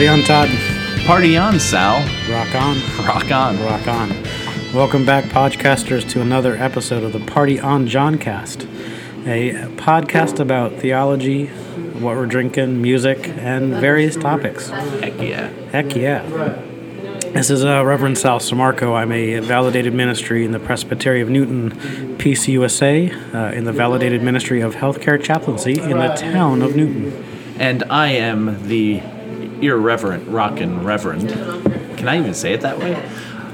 Party on, Todd. Party on, Sal. Rock on. Rock on. Rock on. Welcome back, podcasters, to another episode of the Party on Johncast, a podcast about theology, what we're drinking, music, and various topics. Heck yeah. Heck yeah. This is uh, Reverend Sal Samarco. I'm a validated ministry in the Presbytery of Newton, PCUSA, uh, in the validated ministry of healthcare chaplaincy in the town of Newton. And I am the irreverent rockin' reverend. Can I even say it that way?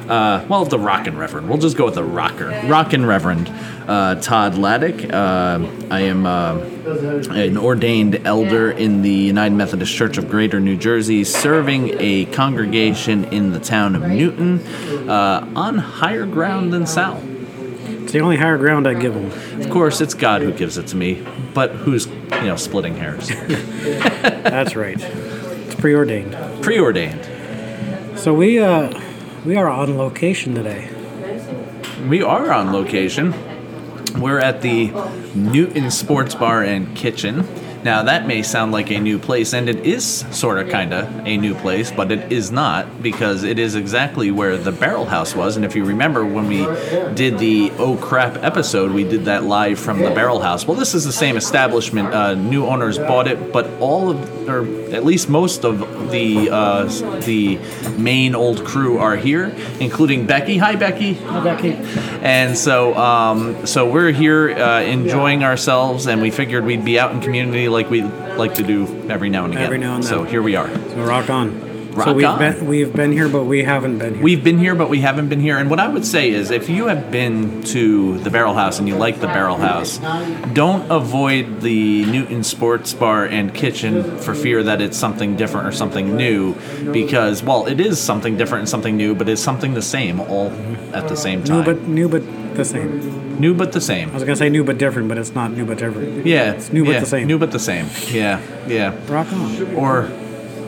Uh, well, the rockin' reverend. We'll just go with the rocker. Rockin' reverend. Uh, Todd Lattig. Uh, I am uh, an ordained elder in the United Methodist Church of Greater New Jersey, serving a congregation in the town of Newton uh, on higher ground than Sal. It's the only higher ground I give them. Of course, it's God who gives it to me, but who's, you know, splitting hairs? That's right. Preordained. Preordained. So we uh we are on location today. We are on location. We're at the Newton Sports Bar and Kitchen. Now, that may sound like a new place, and it is sort of kind of a new place, but it is not because it is exactly where the Barrel House was. And if you remember when we did the Oh Crap episode, we did that live from the Barrel House. Well, this is the same establishment. Uh, new owners bought it, but all of, or at least most of the uh, the main old crew are here, including Becky. Hi, Becky. Hi, Becky. And so, um, so we're here uh, enjoying ourselves, and we figured we'd be out in community like we like to do every now and again. Every now and then. So here we are. So rock on. So we've on. been we've been here, but we haven't been here. We've been here, but we haven't been here. And what I would say is, if you have been to the Barrel House and you like the Barrel House, don't avoid the Newton Sports Bar and Kitchen for fear that it's something different or something new, because well, it is something different and something new, but it's something the same all at the same time. new but new but the same. new but the same. I was gonna say new but different, but it's not new but different. Yeah, It's new but yeah, the same. New but the same. Yeah, yeah. Rock on. Or,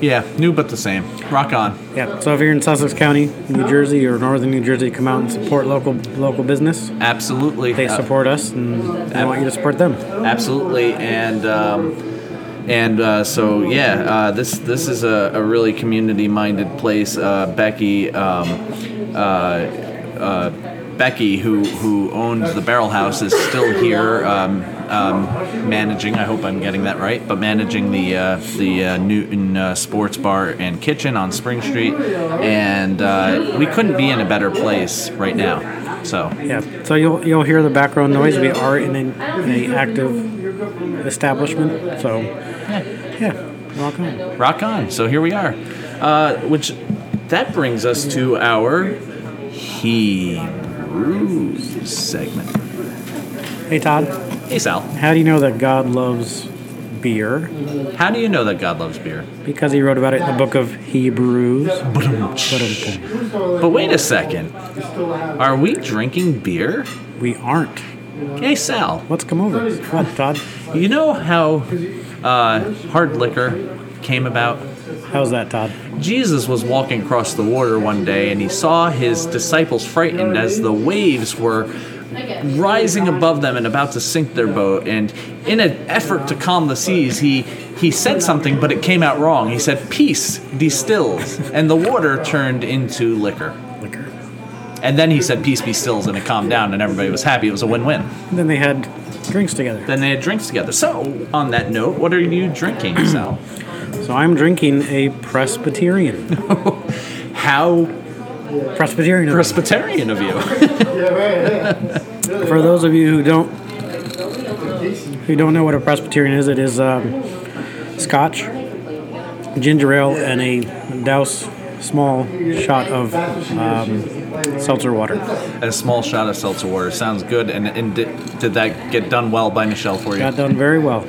yeah, new but the same. Rock on. Yeah. So if you're in Sussex County, New Jersey, or northern New Jersey, come out and support local local business. Absolutely. They Uh, support us, and we want you to support them. absolutely, and um, and uh, so yeah, uh, this this is a, a really community-minded place. Uh, Becky. Um, uh, uh, Becky, who who owns the Barrel House, is still here um, um, managing. I hope I'm getting that right, but managing the uh, the uh, Newton uh, Sports Bar and Kitchen on Spring Street, and uh, we couldn't be in a better place right now. So Yeah. So you'll you'll hear the background noise. We are in a, in a active establishment. So yeah, yeah, rock on. rock on. So here we are, uh, which that brings us to our Hebrews segment. Hey Todd, Hey Sal, how do you know that God loves beer? how do you know that God loves beer? Because he wrote about it in the book of Hebrews. But wait a second, are we drinking beer? We aren't. Hey Sal, What's come over? What, Todd? you know how uh, hard liquor came about? How's that, Todd? Jesus was walking across the water one day and he saw his disciples frightened as the waves were rising above them and about to sink their boat. And in an effort to calm the seas, he, he said something, but it came out wrong. He said, Peace, distills," And the water turned into liquor. Liquor. And then he said, Peace, be stills, and it calmed down, and everybody was happy. It was a win win. And then they had drinks together. Then they had drinks together. So, on that note, what are you drinking, Sal? So I'm drinking a Presbyterian. How Presbyterian. Presbyterian of you. For those of you who don't who don't know what a Presbyterian is, it is um, Scotch, ginger ale, and a douse small shot of um, seltzer water. a small shot of seltzer water. Sounds good. And, and did, did that get done well by Michelle for you? Got done very well.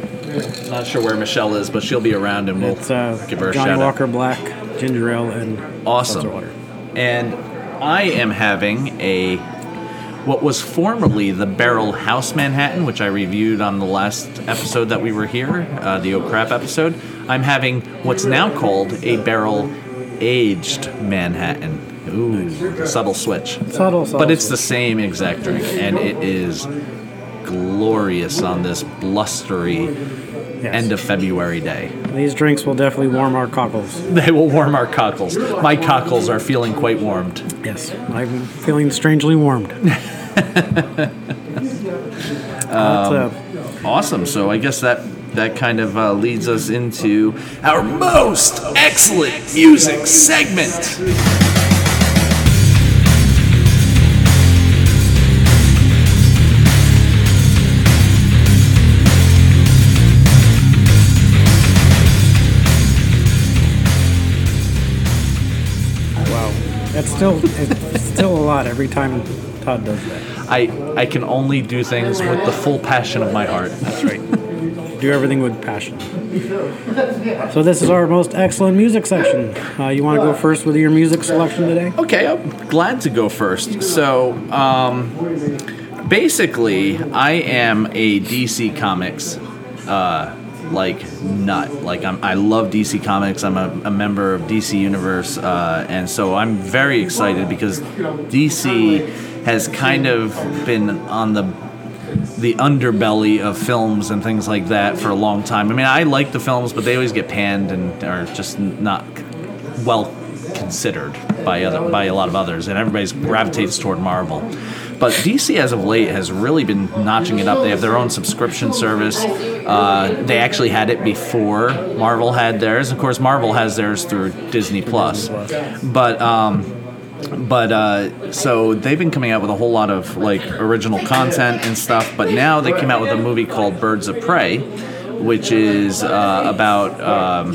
Not sure where Michelle is, but she'll be around and we'll It's uh, give her a Johnny shout Walker Black, ginger ale, and. Awesome. seltzer water. And I am having a what was formerly the Barrel House Manhattan, which I reviewed on the last episode that we were here, uh, the Oh Crap episode. I'm having what's now called a Barrel Aged Manhattan. Ooh, subtle switch. Subtle, subtle But it's the same exact drink, and it is glorious on this blustery Yes. end of February day. These drinks will definitely warm our cockles. They will warm our cockles. My cockles are feeling quite warmed. Yes, I'm feeling strangely warmed. Uh, Awesome. So I guess that that kind of uh, leads us into our most excellent music segment. Still it's still a lot every time Todd does that. I I can only do things with the full passion of my heart. That's right. Do everything with passion. So this is our most excellent music section. Uh, you want to go first with your music selection today? Okay, I'm glad to go first. So, um, basically, I am a DC Comics uh, like nut. Like I'm, I love DC Comics. I'm a, a member of DC Universe, uh, and so I'm very excited because DC has kind of been on the the underbelly of films and things like that for a long time. I mean, I like the films, but they always get panned and are just not well considered by other by a lot of others, and everybody gravitates toward Marvel. But DC, as of late, has really been notching it up. They have their own subscription service. Uh, they actually had it before Marvel had theirs. Of course, Marvel has theirs through Disney Plus. But um, but uh, so they've been coming out with a whole lot of like original content and stuff. But now they came out with a movie called Birds of Prey, which is uh, about um,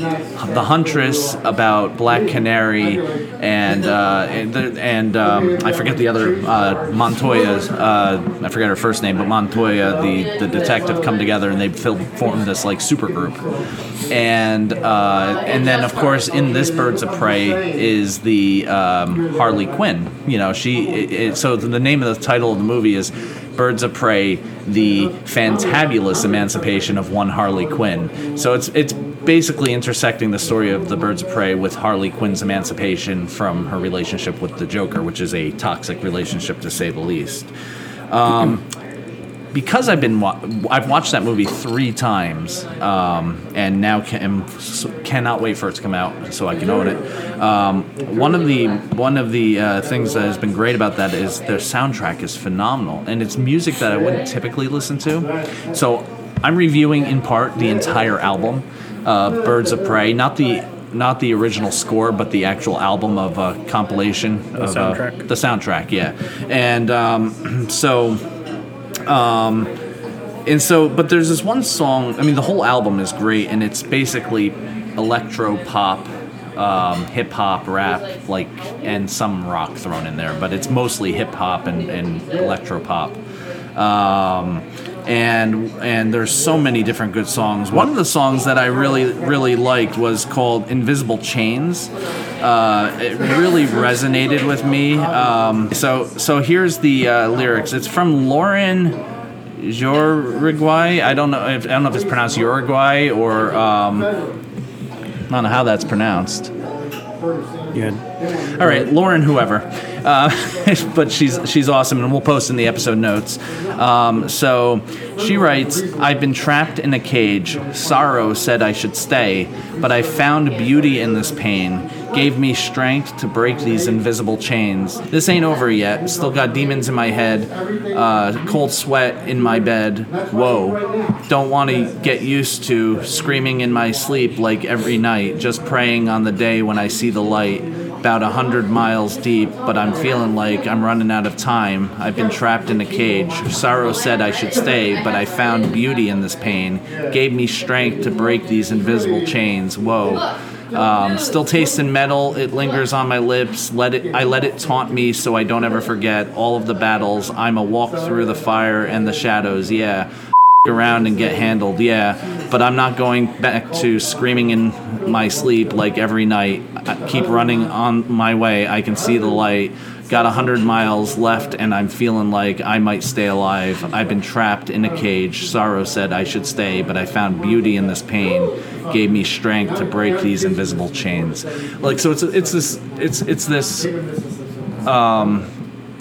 the Huntress, about Black Canary, and uh, and, and um, I forget the other uh, Montoya's. Uh, I forget her first name, but Montoya, the the detective, come together and they formed this like super group. And uh, and then of course in this Birds of Prey is the um, Harley Quinn. You know she. It, it, so the name of the title of the movie is Birds of Prey: The Fantabulous Emancipation of One Harley Quinn. So it's it's basically intersecting the story of the Birds of Prey with Harley Quinn's emancipation from her relationship with the Joker, which is a toxic relationship to say the least. Um, because I've been wa- I've watched that movie three times, um, and now can, cannot wait for it to come out so I can own it. Um, one of the one of the uh, things that has been great about that is their soundtrack is phenomenal, and it's music that I wouldn't typically listen to. So I'm reviewing in part the entire album, uh, Birds of Prey, not the not the original score, but the actual album of a compilation of soundtrack. Uh, the soundtrack, yeah, and um, so. Um, and so, but there's this one song. I mean, the whole album is great, and it's basically electro pop, um, hip hop, rap, like, and some rock thrown in there. But it's mostly hip hop and, and electro pop. Um, and and there's so many different good songs. One of the songs that I really really liked was called "Invisible Chains." Uh, it really resonated with me. Um, so so here's the uh, lyrics. It's from Lauren Uruguay. I don't know if I don't know if it's pronounced Uruguay or um, I don't know how that's pronounced. Yeah. All right, Lauren, whoever, uh, but she's she's awesome, and we'll post in the episode notes. Um, so she writes, "I've been trapped in a cage. Sorrow said I should stay, but I found beauty in this pain. Gave me strength to break these invisible chains. This ain't over yet. Still got demons in my head, uh, cold sweat in my bed. Whoa, don't want to get used to screaming in my sleep like every night. Just praying on the day when I see the light." About a hundred miles deep, but I'm feeling like I'm running out of time. I've been trapped in a cage. Sorrow said I should stay, but I found beauty in this pain. Gave me strength to break these invisible chains. Whoa. Um, still tasting metal. It lingers on my lips. Let it. I let it taunt me so I don't ever forget all of the battles. I'm a walk through the fire and the shadows. Yeah around and get handled, yeah. But I'm not going back to screaming in my sleep like every night. Keep running on my way. I can see the light. Got a hundred miles left, and I'm feeling like I might stay alive. I've been trapped in a cage. Sorrow said I should stay, but I found beauty in this pain. Gave me strength to break these invisible chains. Like so, it's it's this it's it's this um,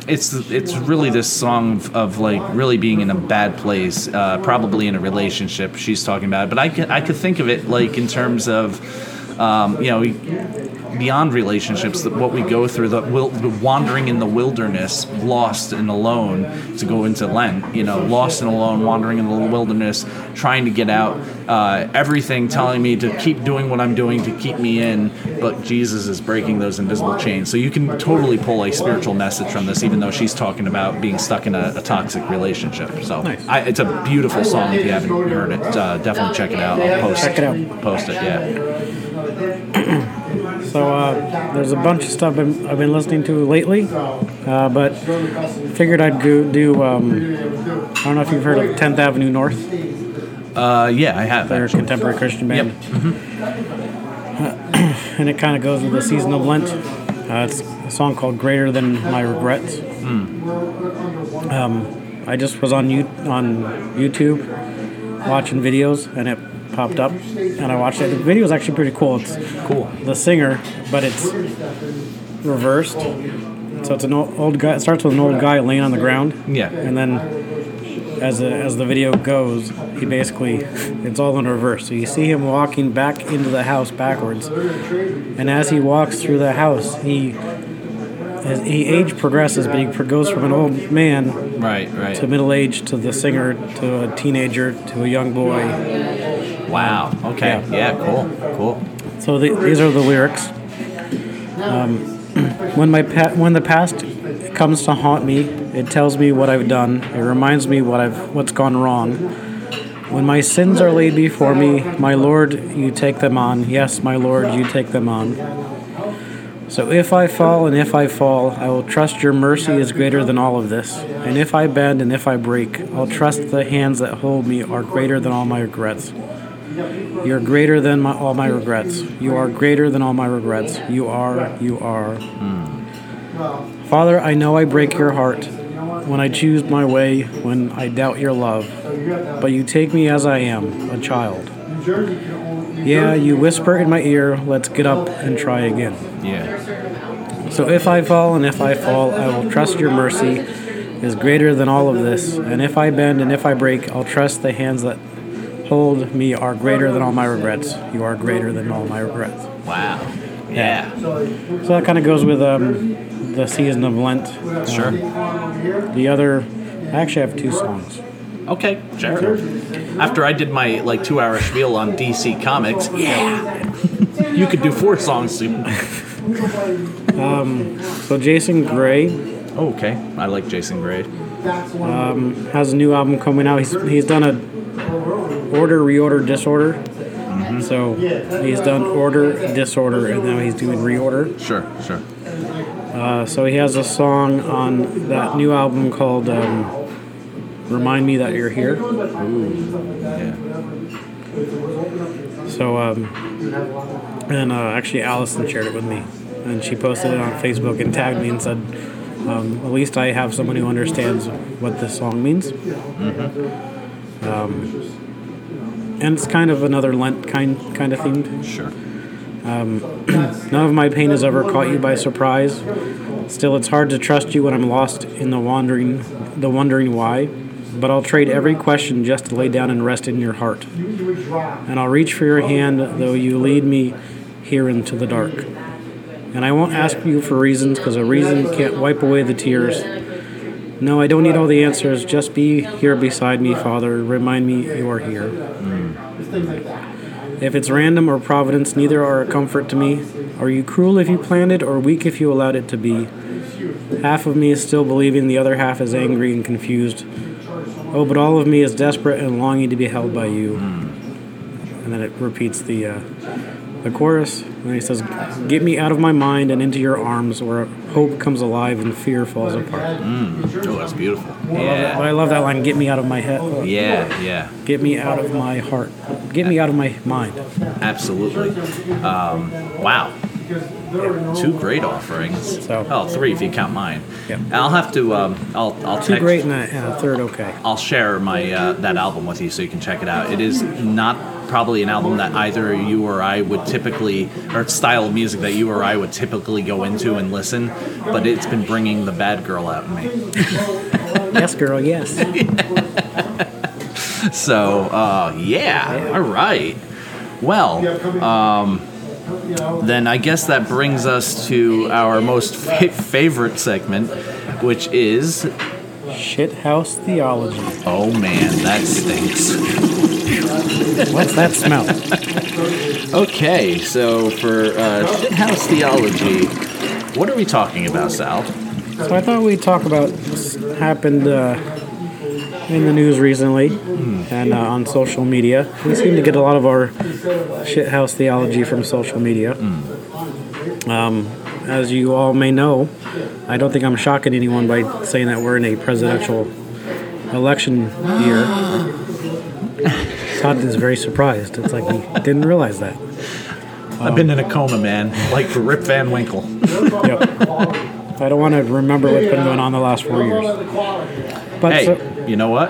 it's it's really this song of, of like really being in a bad place, uh, probably in a relationship. She's talking about, it. but I could I could think of it like in terms of, um, you know, beyond relationships, that what we go through, the, wil- the wandering in the wilderness, lost and alone, to go into Lent, you know, lost and alone, wandering in the wilderness, trying to get out, uh, everything telling me to keep doing what I'm doing to keep me in, but Jesus is breaking those invisible chains. So you can totally pull a spiritual message from this, even though she's talking about being stuck in a, a toxic relationship. So Nice. I, it's a beautiful song. If you haven't heard it, uh, definitely check it out. I'll post Check it out. Post it, yeah. So uh, there's a bunch of stuff I've been, I've been listening to lately, uh, but figured I'd go do. Um, I don't know if you've heard of 10th Avenue North. Uh, yeah, I have. They're a contemporary Christian band. Yep. and it kind of goes with the season of Lent. Uh, it's a song called "Greater Than My Regrets." Um, I just was on you on YouTube watching videos, and it popped up, and I watched it. The video is actually pretty cool. It's Cool. the singer, but it's reversed. So it's an old, guy. It starts with an old guy laying on the ground. Yeah. And then, as the, as the video goes, he basically it's all in reverse. So you see him walking back into the house backwards, and as he walks through the house, he as he age progresses, but he goes from an old man Right, right. to middle age to the singer to a teenager to a young boy. Wow. Okay. Yeah. Cool. Cool. So the, these are the lyrics. Um, when my pa- when the past comes to haunt me, it tells me what I've done. It reminds me what I've what's gone wrong. When my sins are laid before me, my Lord, you take them on. Yes, my Lord, you take them on. So if I fall and if I fall, I will trust your mercy is greater than all of this. And if I bend and if I break, I'll trust the hands that hold me are greater than all my regrets. You're greater than my, all my regrets. You are greater than all my regrets. You are, you are. Father, I know I break your heart when I choose my way, when I doubt your love. But you take me as I am, a child. Yeah, you whisper in my ear, let's get up and try again. Yeah. So if I fall and if I fall, I will trust your mercy is greater than all of this. And if I bend and if I break, I'll trust the hands that hold me are greater than all my regrets. You are greater than all my regrets. Wow. Yeah. So that kind of goes with um, the season of Lent. Sure. The other, I actually have two songs. Okay. Sure. After I did my like two-hour spiel on DC Comics, yeah, you could do four songs soon. So Jason Gray Oh, okay. I like Jason Gray. Um, has a new album coming out. He's he's done a order, reorder, disorder. So he's done order, disorder, and now he's doing reorder. Sure. Sure. Uh, so he has a song on that new album called um, "Remind Me That You're Here." Yeah. So, um, and uh, actually, Allison shared it with me, and she posted it on Facebook and tagged me and said, um, "At least I have someone who understands what this song means." Um, and it's kind of another Lent kind kind of themed. Sure. Um, none of my pain has ever caught you by surprise. Still, it's hard to trust you when I'm lost in the wandering, the wondering why. But I'll trade every question just to lay down and rest in your heart. And I'll reach for your hand, though you lead me here into the dark. And I won't ask you for reasons, because a reason can't wipe away the tears. No, I don't need all the answers. Just be here beside me, Father. Remind me you are here. If it's random or providence, neither are a comfort to me. Are you cruel if you planned it, or weak if you allowed it to be? Half of me is still believing, the other half is angry and confused. Oh, but all of me is desperate and longing to be held by you. And then it repeats the uh, the chorus, and he says, "Get me out of my mind and into your arms, where hope comes alive and fear falls apart." Oh, that's beautiful. Yeah. I love that line. Get me out of my head. Yeah. Yeah. Get me out of my heart. Get me out of my mind. Absolutely. Um, wow. Two great offerings. So- oh, three if you count mine. Yep. I'll have to. Um, I'll. I'll Two text, great and a, and a third okay. I'll share my uh, that album with you so you can check it out. It is not probably an album that either you or I would typically, or style of music that you or I would typically go into and listen, but it's been bringing the bad girl out in me. yes, girl. Yes. So, uh, yeah, all right. Well, um, then I guess that brings us to our most fa- favorite segment, which is Shithouse theology. oh man, that stinks. What's that smell? Okay, so for uh, shithouse theology, what are we talking about, Sal? So I thought we'd talk about what's happened uh, in the news recently and uh, on social media. We seem to get a lot of our shithouse theology from social media. Um, as you all may know, I don't think I'm shocking anyone by saying that we're in a presidential election year. Todd is very surprised. It's like he didn't realize that. I've been in a coma, man, like Rip Van Winkle. Yep. I don't want to remember what's been going on the last four years. But Hey, so- you know what?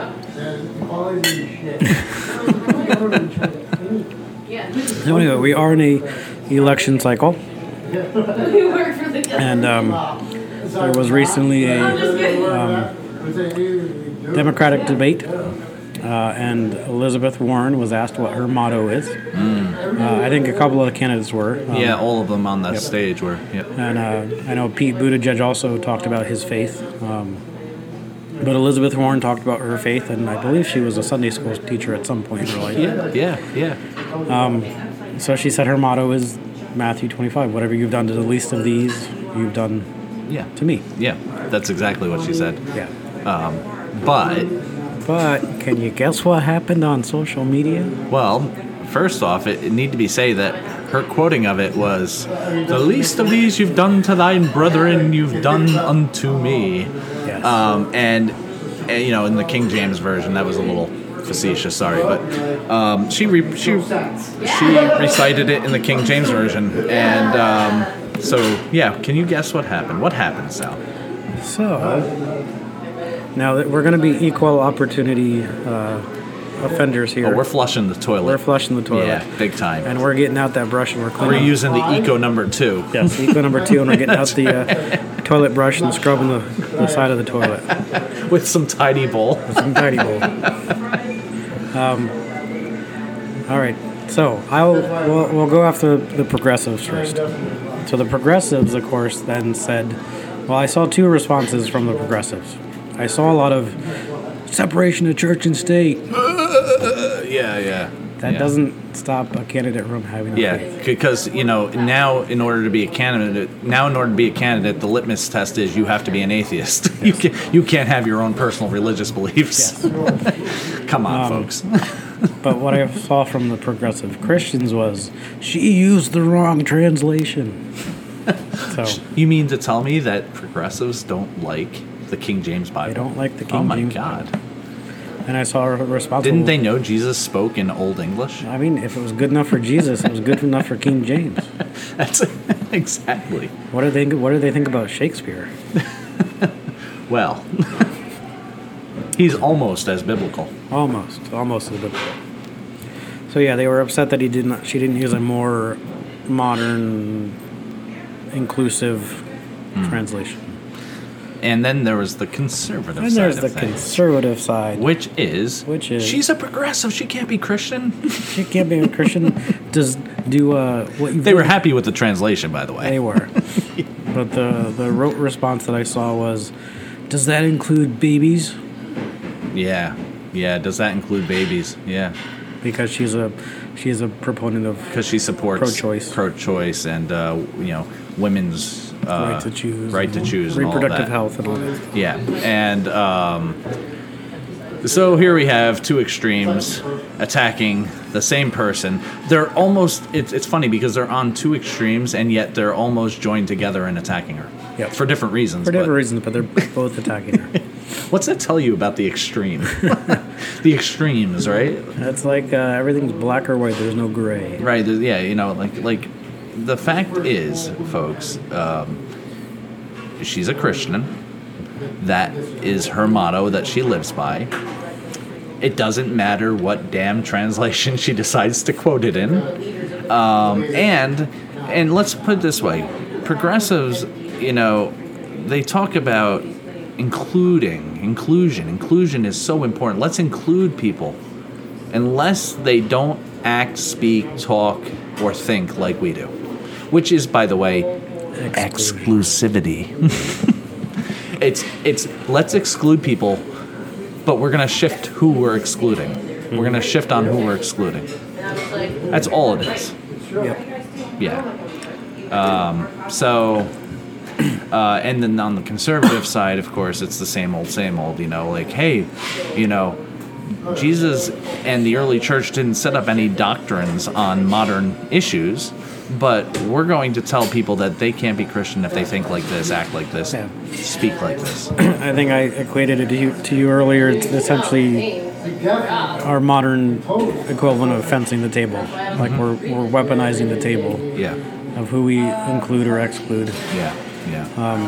So anyway, we are in a election cycle, and um, there was recently a um, Democratic debate, uh, and Elizabeth Warren was asked what her motto is. Uh, I think a couple of the candidates were. um, Yeah, all of them on that stage were. Yep. And uh, I know Pete Buttigieg also talked about his faith. Um, but Elizabeth Warren talked about her faith, and I believe she was a Sunday school teacher at some point in her life. Yeah, yeah, yeah. So she said her motto is Matthew 25. Whatever you've done to the least of these, you've done Yeah. to me. Yeah, that's exactly what she said. Yeah. But, But can you guess what happened on social media? well, first off, it, it need to be said that her quoting of it was, "The least of these you've done to thine brethren, you've done unto me." Yes. Um, and, and, you know, in the King James version, that was a little facetious. Sorry, but um, she re- she she recited it in the King James version, and um, so yeah. Can you guess what happened? What happened, Sal? So now that we're going to be equal opportunity uh, offenders here. Oh, we're flushing the toilet. We're flushing the toilet. Yeah, big time. And we're getting out that brush and we're cleaning. We're using the Eco number two. Yes, eco number two, and we're getting out the uh, toilet brush and scrubbing the, the side of the toilet. with some Ty-D-Bol. With Some Ty-D-Bol. Um, all right, so I'll we'll, we'll go after the progressives first. So the progressives, of course, then said, "Well, I saw two responses from the progressives. I saw a lot of separation of church and state. Yeah, yeah. That yeah. doesn't stop a candidate from having a Yeah, because you know now, in order to be a candidate, now in order to be a candidate, the litmus test is you have to be an atheist. you can you can't have your own personal religious beliefs. Come on, Um, folks. But what I saw from the progressive Christians was she used the wrong translation. So You mean to tell me that progressives don't like the King James Bible? they don't like the King James. Oh my James. God! And I saw a response. Didn't they know Jesus spoke in Old English? I mean, if it was good enough for Jesus, it was good enough for King James. That's exactly. What do they What do they think about Shakespeare? Well, he's almost as biblical. Almost, almost as biblical. So yeah, they were upset that he did not. She didn't use a more modern, inclusive Hmm. translation. And then there was the conservative And side there's the things. conservative side. Which is, Which is- she's a progressive. She can't be Christian. She can't be a Christian. Does do uh, what you they were happy with the translation, by the way. They were. but the the rote response that I saw was, "Does that include babies?" Yeah, yeah. Does that include babies? Yeah, Because she's a she's a proponent of because she supports Pro-choice. pro-choice, and uh, you know women's uh, right to choose, right to choose, and all reproductive that. health, and all that. Yeah, and um, so here we have two extremes attacking the same person. They're almost. It's, it's funny because they're on two extremes, and yet they're almost joined together in attacking her. Yep. For different reasons. For different but reasons, but they're both attacking her. What's that tell you about the extreme? the extremes, right? It's like uh, everything's black or white. There's no gray. Right. Yeah. You know, like like the fact is, folks, um, she's a Christian. That is her motto that she lives by. It doesn't matter what damn translation she decides to quote it in. Um, and and let's put it this way, progressives, you know, they talk about including, inclusion. Inclusion is so important. Let's include people. Unless they don't act, speak, talk, or think like we do. Which is, by the way, exclusivity. it's it's let's exclude people, but we're gonna shift who we're excluding. We're gonna shift on who we're excluding. That's all it is. Yep. Yeah. Um, so, uh, and then on the conservative side, of course, it's the same old, same old. You know, like, hey, you know, Jesus and the early church didn't set up any doctrines on modern issues, but we're going to tell people that they can't be Christian if they think like this, act like this, Yeah. speak like this. I think I equated it to you, to you earlier. It's essentially our modern equivalent of fencing the table. Like mm-hmm. we're, we're weaponizing the table Yeah. of who we include or exclude. Yeah. Yeah. Um,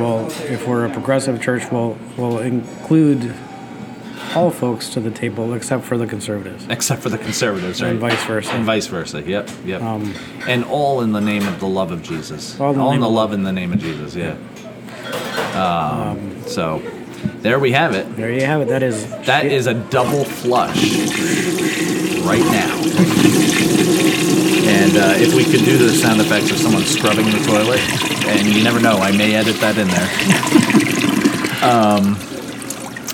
well, if we're a progressive church, we'll, we'll include all folks to the table except for the conservatives. Except for the conservatives, right? And vice versa. And vice versa. Yep. Yep. Um, and all in the name of the love of Jesus. All All in in the the, name of- love in the name of Jesus. Yeah. Um, so, there we have it. There you have it. That is That is a double flush right now. And uh, if we could do the sound effects of someone scrubbing the toilet, and you never know, I may edit that in there. um,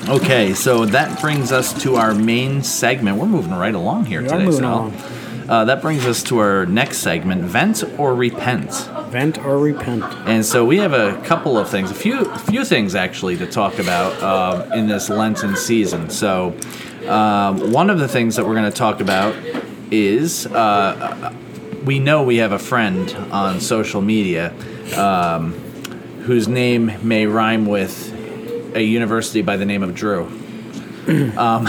okay, so that brings us to our main segment. We're moving right along here We today, Sal. along. Uh, that brings us to our next segment: vent or repent. vent or repent. And so we have a couple of things, a few few things actually to talk about uh, in this Lenten season. So um, one of the things that we're going to talk about is uh, we know we have a friend on social media um, whose name may rhyme with a university by the name of Drew. Um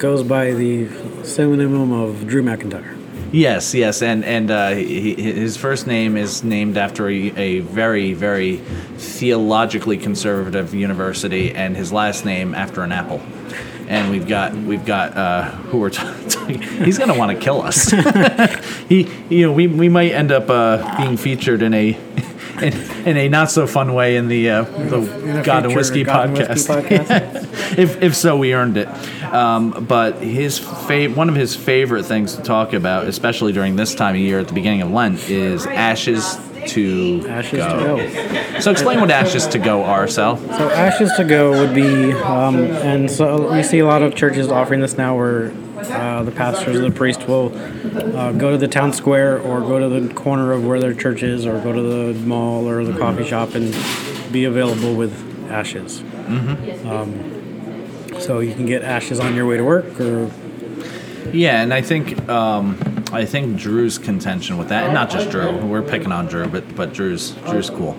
goes by the pseudonym of Drew McIntyre. Yes, yes, and and uh, he, his first name is named after a, a very, very theologically conservative university, and his last name after an apple. And we've got we've got uh, who we're talking. He's gonna want to kill us. he, you know, we we might end up uh, being featured in a. In, in a not so fun way in the uh, the a God and Whiskey God and Whiskey podcast. podcast. if, if so, we earned it. Um, but his fav- one of his favorite things to talk about, especially during this time of year at the beginning of Lent, is ashes to Ashes go. to go. So explain what ashes to go are, Sal. So ashes to go would be, um, and so we see a lot of churches offering this now, where uh, the pastors or the priest will uh, go to the town square or go to the corner of where their church is, or go to the mall or the coffee shop and be available with ashes. Mm-hmm. Um, so you can get ashes on your way to work, or Yeah, and I think um, I think Drew's contention with that, and not just Drew. We're picking on Drew, but but Drew's Drew's cool.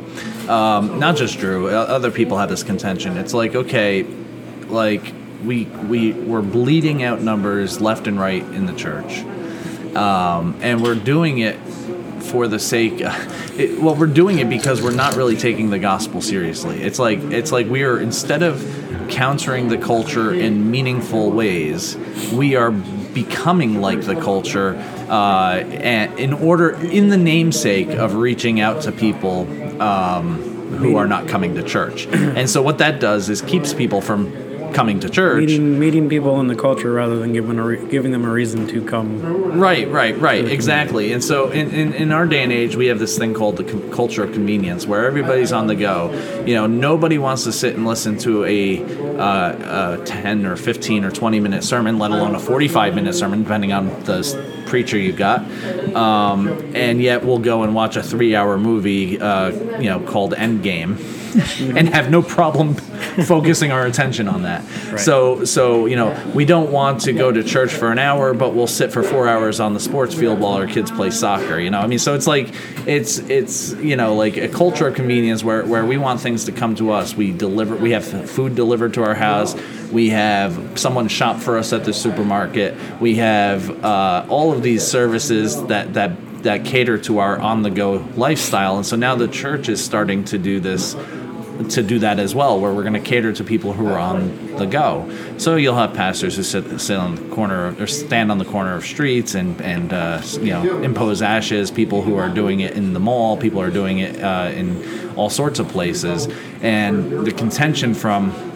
Um, not just Drew. Other people have this contention. It's like okay, like we we we're bleeding out numbers left and right in the church, um, and we're doing it for the sake. It, well, we're doing it because we're not really taking the gospel seriously. It's like it's like we are instead of countering the culture in meaningful ways, we are becoming like the culture, uh, and in order in the namesake of reaching out to people. Um, who are not coming to church, and so what that does is keeps people from coming to church. meeting meeting people in the culture rather than giving a re- giving them a reason to come. Right, right, right, exactly. And so in, in, in our day and age, we have this thing called the com- culture of convenience where everybody's on the go. You know, nobody wants to sit and listen to a, uh, a 10 or 15 or 20 minute sermon, let alone a 45 minute sermon, depending on the preacher you've got. Um, and yet we'll go and watch a three hour movie, uh, you know, called Endgame. and have no problem focusing our attention on that. So, so you know, we don't want to go to church for an hour, but we'll sit for four hours on the sports field while our kids play soccer. You know, I mean, so it's like it's it's you know like a culture of convenience where where we want things to come to us. We deliver, we have food delivered to our house. We have someone shop for us at the supermarket. We have uh, all of these services that that that cater to our on the go lifestyle. And so now the church is starting to do this to do that as well, where we're going to cater to people who are on the go. So you'll have pastors who sit, sit on the corner or stand on the corner of streets and and uh, you know impose ashes. People who are doing it in the mall, people are doing it uh, in all sorts of places, and the contention from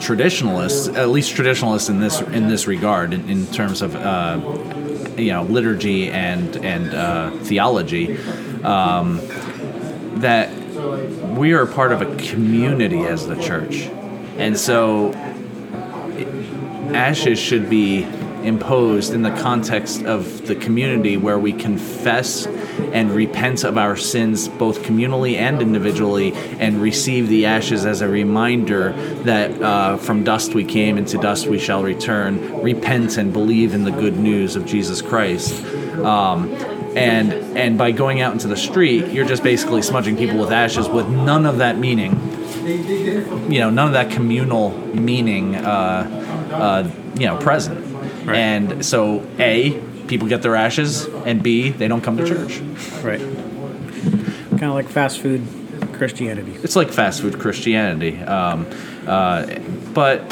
traditionalists, at least traditionalists in this in this regard, in, in terms of uh, you know liturgy and and uh, theology, um, that we are part of a community as the church, and so ashes should be imposed in the context of the community where we confess and repent of our sins both communally and individually and receive the ashes as a reminder that uh, from dust we came and to dust we shall return repent and believe in the good news of jesus christ. Um, and and by going out into the street you're just basically smudging people with ashes with none of that meaning. You know none of that communal meaning uh, uh, you know present Right. and so a people get their ashes and b they don't come to church Right. Kind of like fast food Christianity. it's like fast food Christianity. Um, uh, but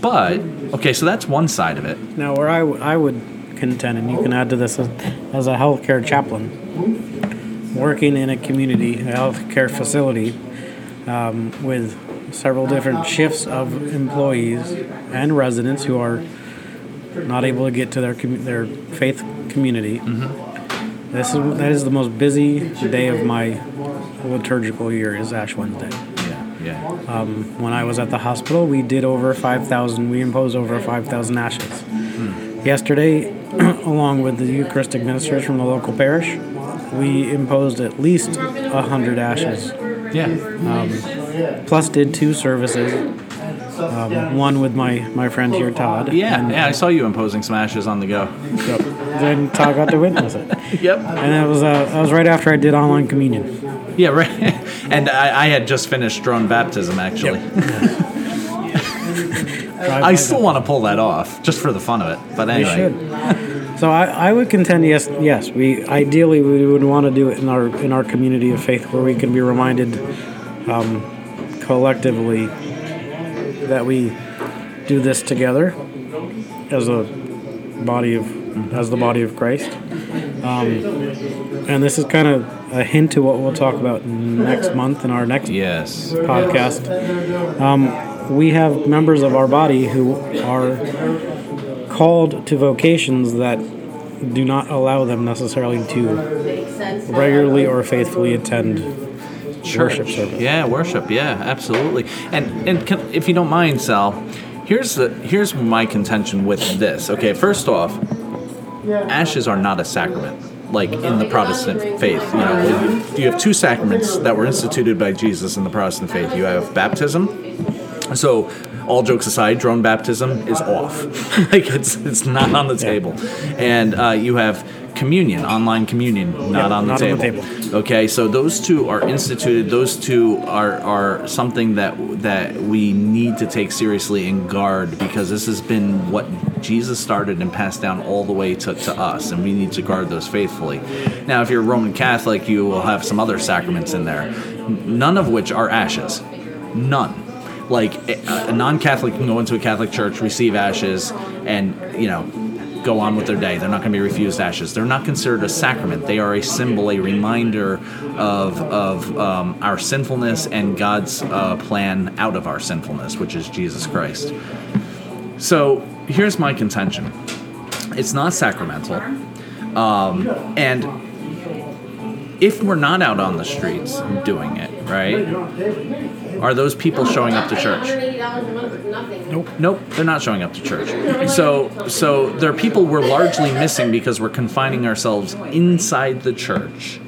but okay, so that's one side of it. Now, where I, w- I would contend, and you can add to this as, as a healthcare chaplain, working in a community, a healthcare facility, um, with several different shifts of employees and residents who are not able to get to their their faith community. This is that is the most busy day of my liturgical year is Ash Wednesday. Yeah, yeah. Um, when I was at the hospital, we did over 5,000, we imposed over 5,000 ashes. Yesterday, along with the Eucharistic ministers from the local parish, we imposed at least 100 ashes. yeah. Um, plus, did two services. Um, one with my, my friend here, Todd. Yeah, and, yeah, I saw you imposing smashes on the go. Yep. Then Todd got to witness it. Yep. And that was, uh, that was right after I did online communion. Yeah, right. And I, I had just finished drone baptism, actually. Yep. I still want to pull that off, just for the fun of it. But We anyway, should. So I, I would contend yes yes we ideally we would want to do it in our in our community of faith where we can be reminded um, collectively that we do this together as a body of as the body of Christ. Um, and this is kind of a hint to what we'll talk about next month in our next yes. podcast. Um, we have members of our body who are called to vocations that do not allow them necessarily to regularly or faithfully attend worship service. Yeah, worship. Yeah, absolutely. And and can, if you don't mind, Sal, here's the here's my contention with this. Okay, first off, ashes are not a sacrament. Like in the Protestant faith, you know, you have two sacraments that were instituted by Jesus in the Protestant faith. You have baptism. So, all jokes aside, drone baptism is off. like it's it's not on the table, and uh, you have communion, online communion, not, Yep, on, the not on table. the table. Okay, so those two are instituted. Those two are are something that that we need to take seriously and guard because this has been what Jesus started and passed down all the way to, to us, and we need to guard those faithfully. Now, if you're a Roman Catholic, you will have some other sacraments in there, none of which are ashes. None. Like a a non-Catholic can go into a Catholic church, receive ashes, and you know go on with their day. They're not going to be refused ashes. They're not considered a sacrament. They are a symbol, a reminder of of um, our sinfulness and God's uh, plan out of our sinfulness, which is Jesus Christ. So here's my contention: it's not sacramental, um, and if we're not out on the streets doing it, right? Are those people showing up to church? Nope. Nope, they're not showing up to church. So, so there are people we're largely missing because we're confining ourselves inside the church,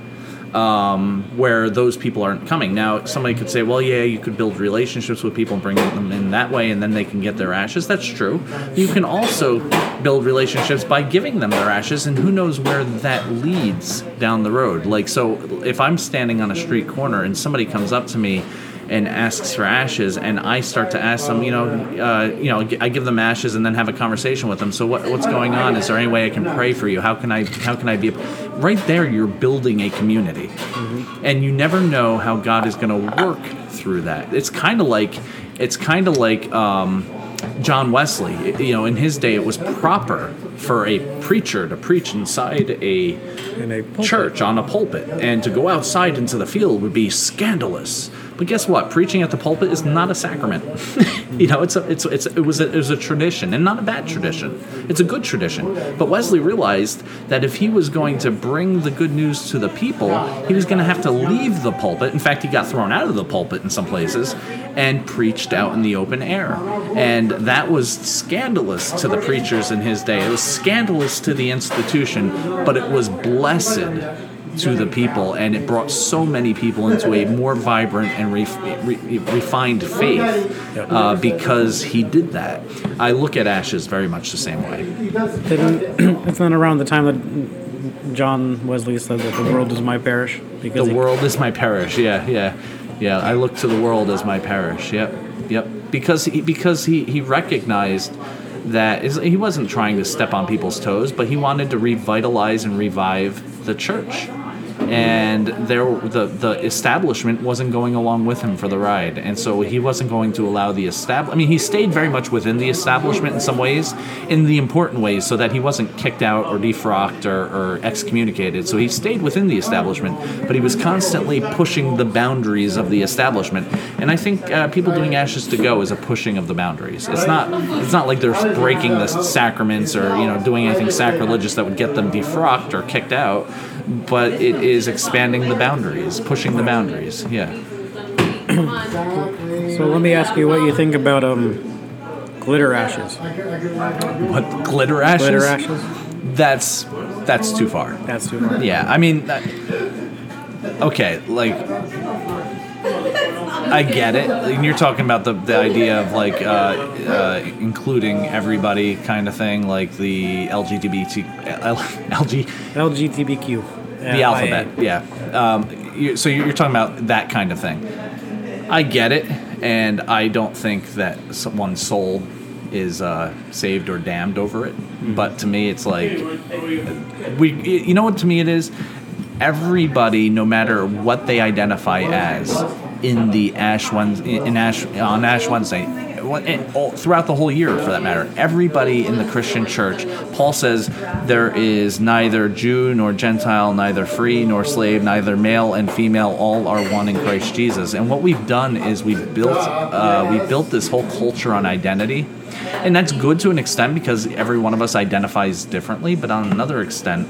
um, where those people aren't coming. Now, somebody could say, "Well, yeah, you could build relationships with people and bring them in that way, and then they can get their ashes." That's true. You can also build relationships by giving them their ashes, and who knows where that leads down the road. Like, so if I'm standing on a street corner and somebody comes up to me and asks for ashes, and I start to ask them, you know, uh, you know, I give them ashes and then have a conversation with them. So what, what's going on? Is there any way I can pray for you? How can I how can I be? right there you're building a community and you never know how god is going to work through that it's kind of like it's kind of like um, john wesley you know in his day it was proper for a preacher to preach inside a In a church on a pulpit and to go outside into the field would be scandalous but guess what? Preaching at the pulpit is not a sacrament. You know it's a, it's, it's it was a, it was a tradition and not a bad tradition. It's a good tradition. But wesley realized that if he was going to bring the good news to the people he was going to have to leave the pulpit. In fact he got thrown out of the pulpit in some places and preached out in the open air. And that was scandalous to the preachers in his day. It was scandalous to the institution but it was blessed to the people, and it brought so many people into a more vibrant and ref- re- refined faith uh, because he did that. I look at Ashes very much the same way. It's not around the time that John Wesley said that the world is my parish because The he- world is my parish. Yeah, yeah, yeah. I look to the world as my parish. Yep, yep. Because he because he he recognized that is, he wasn't trying to step on people's toes, but he wanted to revitalize and revive the church. And there, the the establishment wasn't going along with him for the ride, and so he wasn't going to allow the establish. I mean, he stayed very much within the establishment in some ways, in the important ways, so that he wasn't kicked out or defrocked or, or excommunicated. So he stayed within the establishment, but he was constantly pushing the boundaries of the establishment. And I think uh, people doing Ashes to Go is a pushing of the boundaries. It's not it's not like they're breaking the sacraments or you know doing anything sacrilegious that would get them defrocked or kicked out, but it is expanding the boundaries, pushing the boundaries. Yeah. So let me ask you what you think about um, glitter ashes. What glitter ashes? Glitter ashes? That's that's too far. That's too far. Yeah, I mean, that, okay, like I get it. And you're talking about the, the idea of like uh, uh, including everybody kind of thing, like the LGBT, L, LG, LGBTQ. the alphabet. Yeah. Um, you, so you're talking about that kind of thing. I get it, and I don't think that some- one's soul is uh, saved or damned over it. But to me, it's like we. You know what? To me, it is everybody, no matter what they identify as, in the Ash Wednesday, in Ash on Ash Wednesday. And all- Throughout the whole year, for that matter, everybody in the Christian church, Paul says there is neither Jew nor Gentile, neither free nor slave, neither male and female. All are one in Christ Jesus. And what we've done is we've built uh, we built this whole culture on identity, and that's good to an extent because every one of us identifies differently. But on another extent,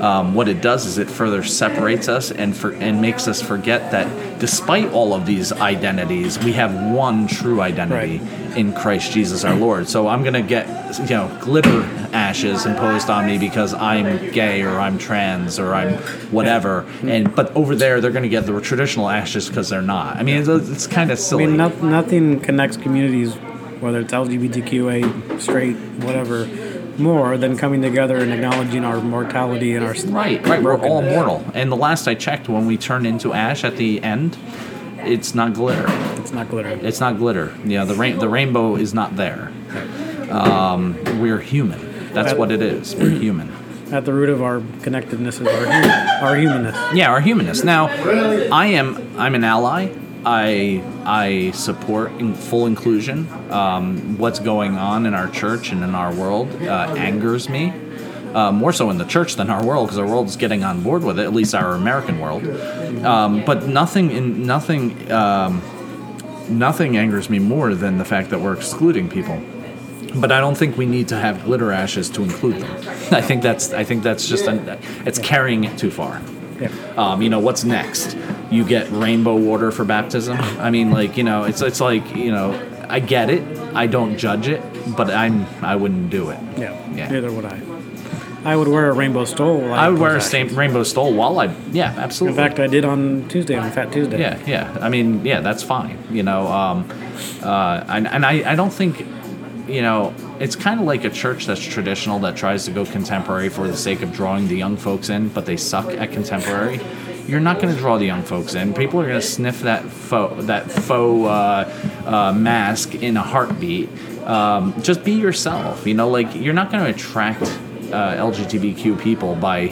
um, what it does is it further separates us and for, and makes us forget that despite all of these identities, we have one true identity in Christ Jesus our Lord. So I'm gonna get you know glitter ashes imposed on me because I'm gay or I'm trans or I'm whatever, and but over there they're gonna get the traditional ashes because they're not. I mean, it's, it's kind of silly. I mean, no, nothing connects communities, whether it's LGBTQA, straight, whatever, more than coming together and acknowledging our mortality and our Right, right. We're all mortal. And the last I checked, when we turn into ash at the end, it's not glitter. It's not glitter. It's not glitter. Yeah, the rain, the rainbow is not there. Um, we're human. That's what it is. We're human. At the root of our connectedness is our, our humanness. Yeah, our humanness. Now, I am. I'm an ally. I I support in full inclusion. Um, what's going on in our church and in our world uh, angers me. Uh, more so in the church than our world, because our world is getting on board with it. At least our American world. Um, but nothing in nothing. Um, nothing angers me more than the fact that we're excluding people. But I don't think we need to have glitter ashes to include them. I think that's I think that's just an, it's carrying it too far. Yeah. Um, you know what's next? You get rainbow water for baptism. I mean, like you know, it's it's like you know, I get it. I don't judge it, but I'm I wouldn't do it. Yeah. Yeah. Neither would I. I would wear a rainbow stole. while I would wear a same rainbow stole while I yeah absolutely. In fact, I did on Tuesday, on Fat Tuesday. Yeah, yeah. I mean, yeah, that's fine. You know, um, uh, and, and I, I don't think, you know, it's kind of like a church that's traditional that tries to go contemporary for the sake of drawing the young folks in, but they suck at contemporary. You're not going to draw the young folks in. People are going to sniff that faux that faux uh, uh, mask in a heartbeat. Um, just be yourself. You know, like you're not going to attract uh, LGBTQ people by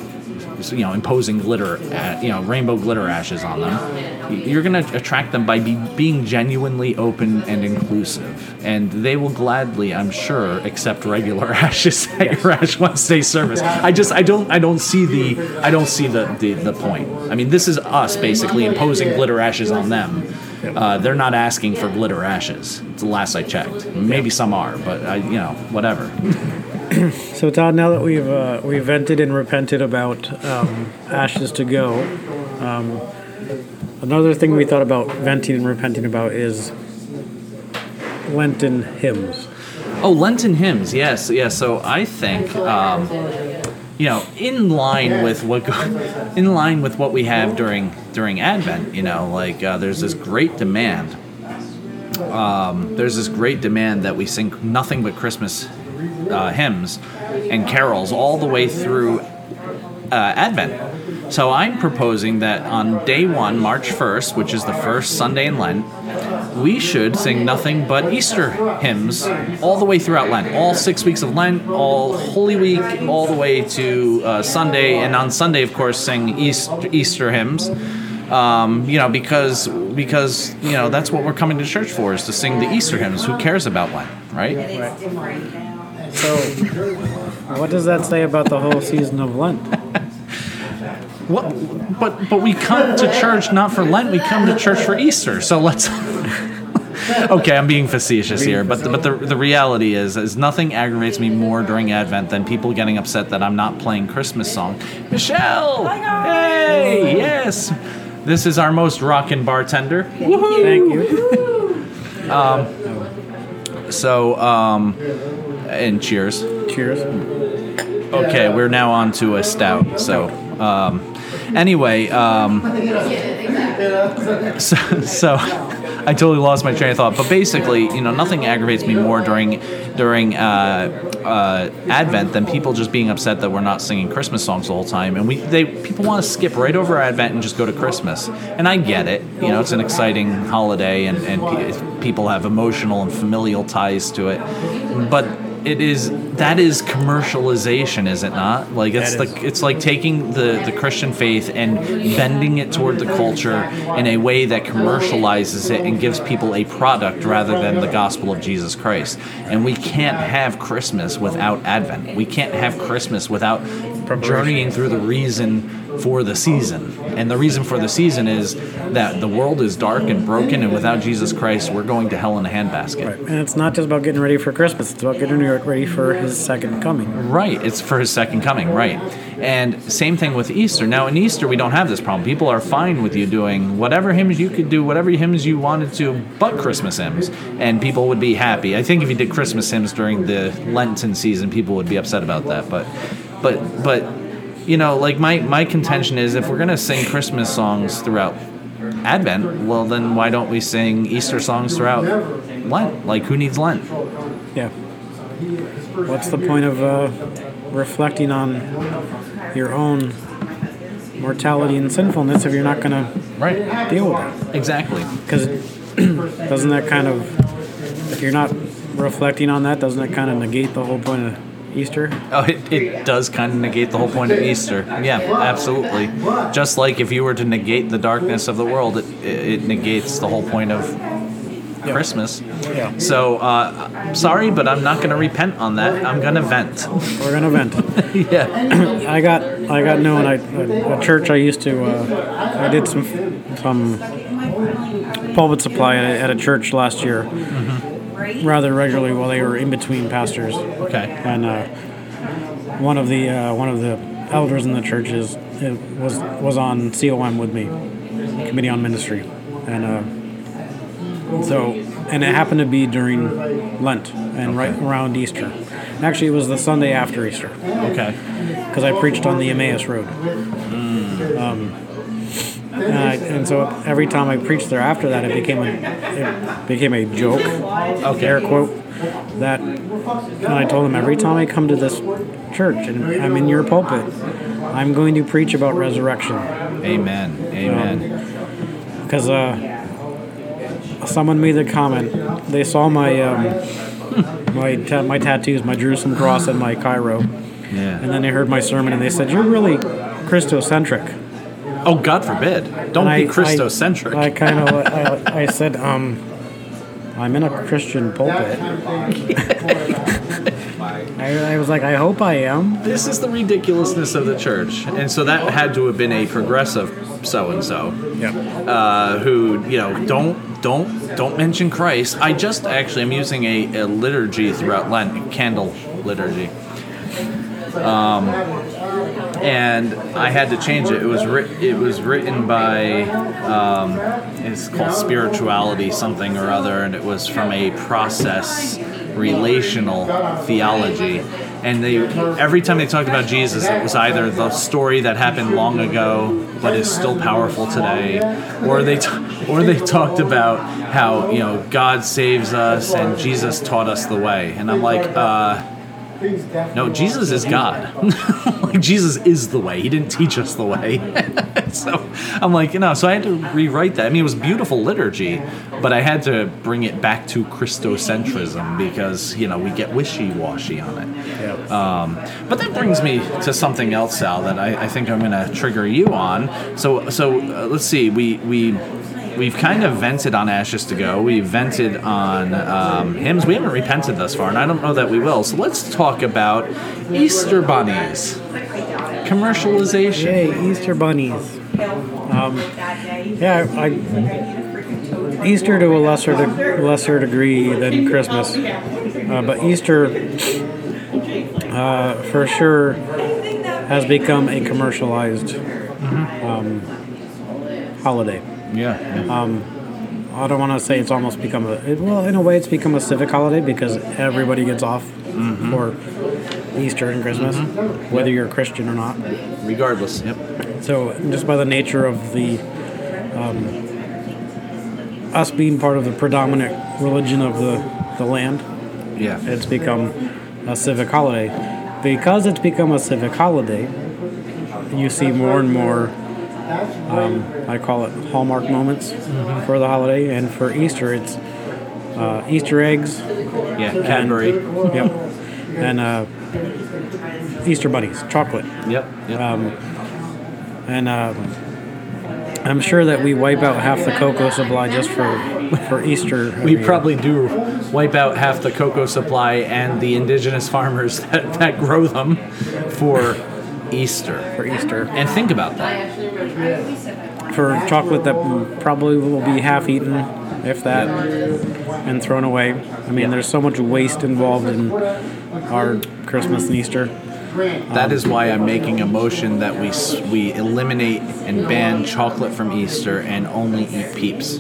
you know imposing glitter, uh, you know rainbow glitter ashes on them. You're going to attract them by be, being genuinely open and inclusive, and they will gladly, I'm sure, accept regular ashes at your Ash Wednesday service. I just I don't I don't see the I don't see the, the the point. I mean, this is us basically imposing glitter ashes on them. Uh, they're not asking for glitter ashes. It's the last I checked. Maybe some are, but I, you know, whatever. So Todd, now that we've uh, we've vented and repented about um, ashes to go, um, another thing we thought about venting and repenting about is Lenten hymns. Oh, Lenten hymns, yes, yes. So I think, um, you know, in line with what, in line with what we have during during Advent, you know, like uh, there's this great demand. Um, there's this great demand that we sing nothing but Christmas uh, hymns and carols all the way through uh, Advent. So I'm proposing that on day one, March 1st, which is the first Sunday in Lent, we should sing nothing but Easter hymns all the way throughout Lent, all six weeks of Lent, all Holy Week, all the way to uh, Sunday, and on Sunday, of course, sing East, Easter hymns. Um, you know, because because you know that's what we're coming to church for is to sing the Easter hymns. Who cares about Lent, right? So, what does that say about the whole season of Lent? What? But but we come to church not for Lent. We come to church for Easter. So let's. okay, I'm being facetious here, but the, but the the reality is is nothing aggravates me more during Advent than people getting upset that I'm not playing Christmas song. Michelle, hey, yes, this is our most rockin' bartender. Thank you. Um. So um, and cheers. Cheers. Okay, we're now on to a stout. So, um, anyway, um, so, so I totally lost my train of thought. But basically, you know, nothing aggravates me more during during uh, uh, Advent than people just being upset that we're not singing Christmas songs the whole time. And we they people want to skip right over Advent and just go to Christmas. And I get it. You know, it's an exciting holiday, and and pe- people have emotional and familial ties to it. But it is that is commercialization, is it not? Like it's That is. like it's like taking the the Christian faith and bending it toward the culture in a way that commercializes it and gives people a product rather than the gospel of Jesus Christ. And we can't have Christmas without Advent. We can't have Christmas without journeying through the reason for the season. And the reason for the season is that the world is dark and broken, and without Jesus Christ, we're going to hell in a handbasket. Right. And it's not just about getting ready for Christmas, it's about getting New York ready for his second coming. Right, it's for his second coming, right. And same thing with Easter. Now, in Easter, we don't have this problem. People are fine with you doing whatever hymns you could do, whatever hymns you wanted to, but Christmas hymns. And people would be happy. I think if you did Christmas hymns during the Lenten season, people would be upset about that. But, but, but, you know, like my, my contention is if we're going to sing Christmas songs throughout Advent, well, then why don't we sing Easter songs throughout Lent? Like, who needs Lent? Yeah. What's the point of uh, reflecting on your own mortality and sinfulness if you're not going to Right. deal with it? Exactly. Because doesn't that kind of, if you're not reflecting on that, doesn't that kind of negate the whole point of Easter? Oh, it, it does kind of negate the whole point of Easter. Yeah, absolutely. Just like if you were to negate the darkness of the world, it, it negates the whole point of Christmas. Yeah. So, uh, sorry, but I'm not going to repent on that. I'm going to vent. We're gonna vent. yeah. I got I got known I a, a church I used to uh, I did some some pulpit supply at a, at a church last year rather regularly while they were in between pastors. Okay. and uh, one of the uh, one of the elders in the church is it was was on COM with me committee on ministry. And uh, so and it happened to be during Lent and right around Easter. Actually it was the Sunday after Easter. Okay. because I preached on the Emmaus Road. Um, and, and so every time I preached there after that, it became a it became a joke, air quote. That and I told them every time I come to this church and I'm in your pulpit, I'm going to preach about resurrection Amen. Amen. because uh, someone made the comment. They saw my um, my ta- my tattoos, my Jerusalem cross, and my Chi Rho. Yeah. And then they heard my sermon and they said, You're really Christocentric. Oh, God forbid! Don't And be Christocentric. I, I kind of I, I said, um, I'm in a Christian pulpit. I, I was like, I hope I am. this is the ridiculousness of the church, and so that had to have been a progressive so and so. Yeah. uh, who you know don't don't don't mention Christ. I just actually I'm using a, a liturgy throughout Lent, candle liturgy. Um, and I had to change it. It was writ- it was written by um, it's called spirituality something or other, and it was from a process relational theology. And they every time they talked about Jesus, it was either the story that happened long ago but is still powerful today, or they t- or they talked about how you know God saves us and Jesus taught us the way. And I'm like, uh, no, Jesus is God. like Jesus is the way. He didn't teach us the way. so I'm like, you know, so I had to rewrite that. I mean, it was beautiful liturgy, but I had to bring it back to Christocentrism because you know we get wishy-washy on it. Um, but that brings me to something else, Sal, that I, I think I'm going to trigger you on. So, so uh, let's see. We we we've kind of vented on Ashes to Go. We've vented on um, hymns. We haven't repented thus far, and I don't know that we will. So let's talk about Easter bunnies, commercialization. Yay, Easter bunnies. Um, yeah, I, Easter to a lesser de- lesser degree than Christmas, uh, but Easter uh, for sure has become a commercialized um, holiday. Yeah, yeah. Um, I don't want to say it's almost become a it, well, in a way, it's become a civic holiday because everybody gets off mm-hmm. for Easter and Christmas, mm-hmm. whether you're a Christian or not. regardless. Yep. So just by the nature of the um, us being part of the predominant religion of the, the land, Yeah. it's become a civic holiday. Because it's become a civic holiday, you see more and more. Um, I call it hallmark moments for the holiday, and for Easter, it's uh, Easter eggs. Yeah. Cadbury. Yep, and uh, Easter bunnies, chocolate. Yep. Yep. And um, I'm sure that we wipe out half the cocoa supply just for for Easter. we year. probably do wipe out half the cocoa supply and the indigenous farmers that, that grow them for Easter. for Easter And think about that. for chocolate that probably will be half eaten, if that, and thrown away. I mean, there's so much waste involved in our Christmas and Easter. That um, is why I'm making a motion that we we eliminate and ban chocolate from Easter and only eat Peeps.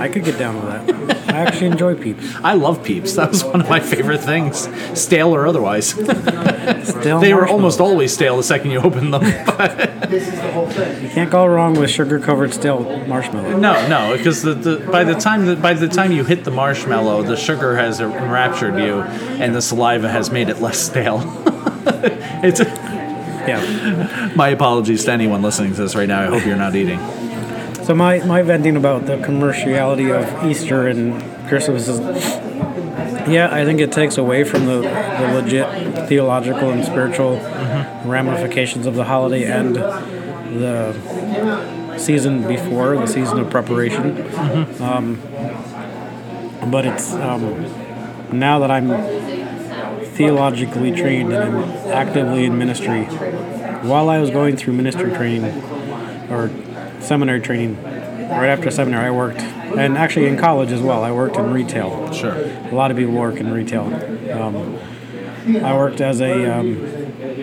I could get down with that. I actually enjoy Peeps. I love Peeps. That was one of my favorite things, stale or otherwise. Still, they were almost always stale the second you opened them. You can't go wrong with sugar-covered stale marshmallow. no, no, because the, the by the time that by the time you hit the marshmallow, the sugar has enraptured you, and the saliva has made it less stale. it's Yeah. my apologies to anyone listening to this right now. I hope you're not eating. So my, my venting about the commerciality of Easter and Christmas is, yeah, I think it takes away from the, the legit theological and spiritual ramifications of the holiday and the season before, the season of preparation. Um, but it's um, now that I'm theologically trained and I'm actively in ministry, while I was going through ministry training or seminary training, right after seminary, I worked, and actually in college as well, I worked in retail. Sure. A lot of people work in retail. Um, I worked as a um,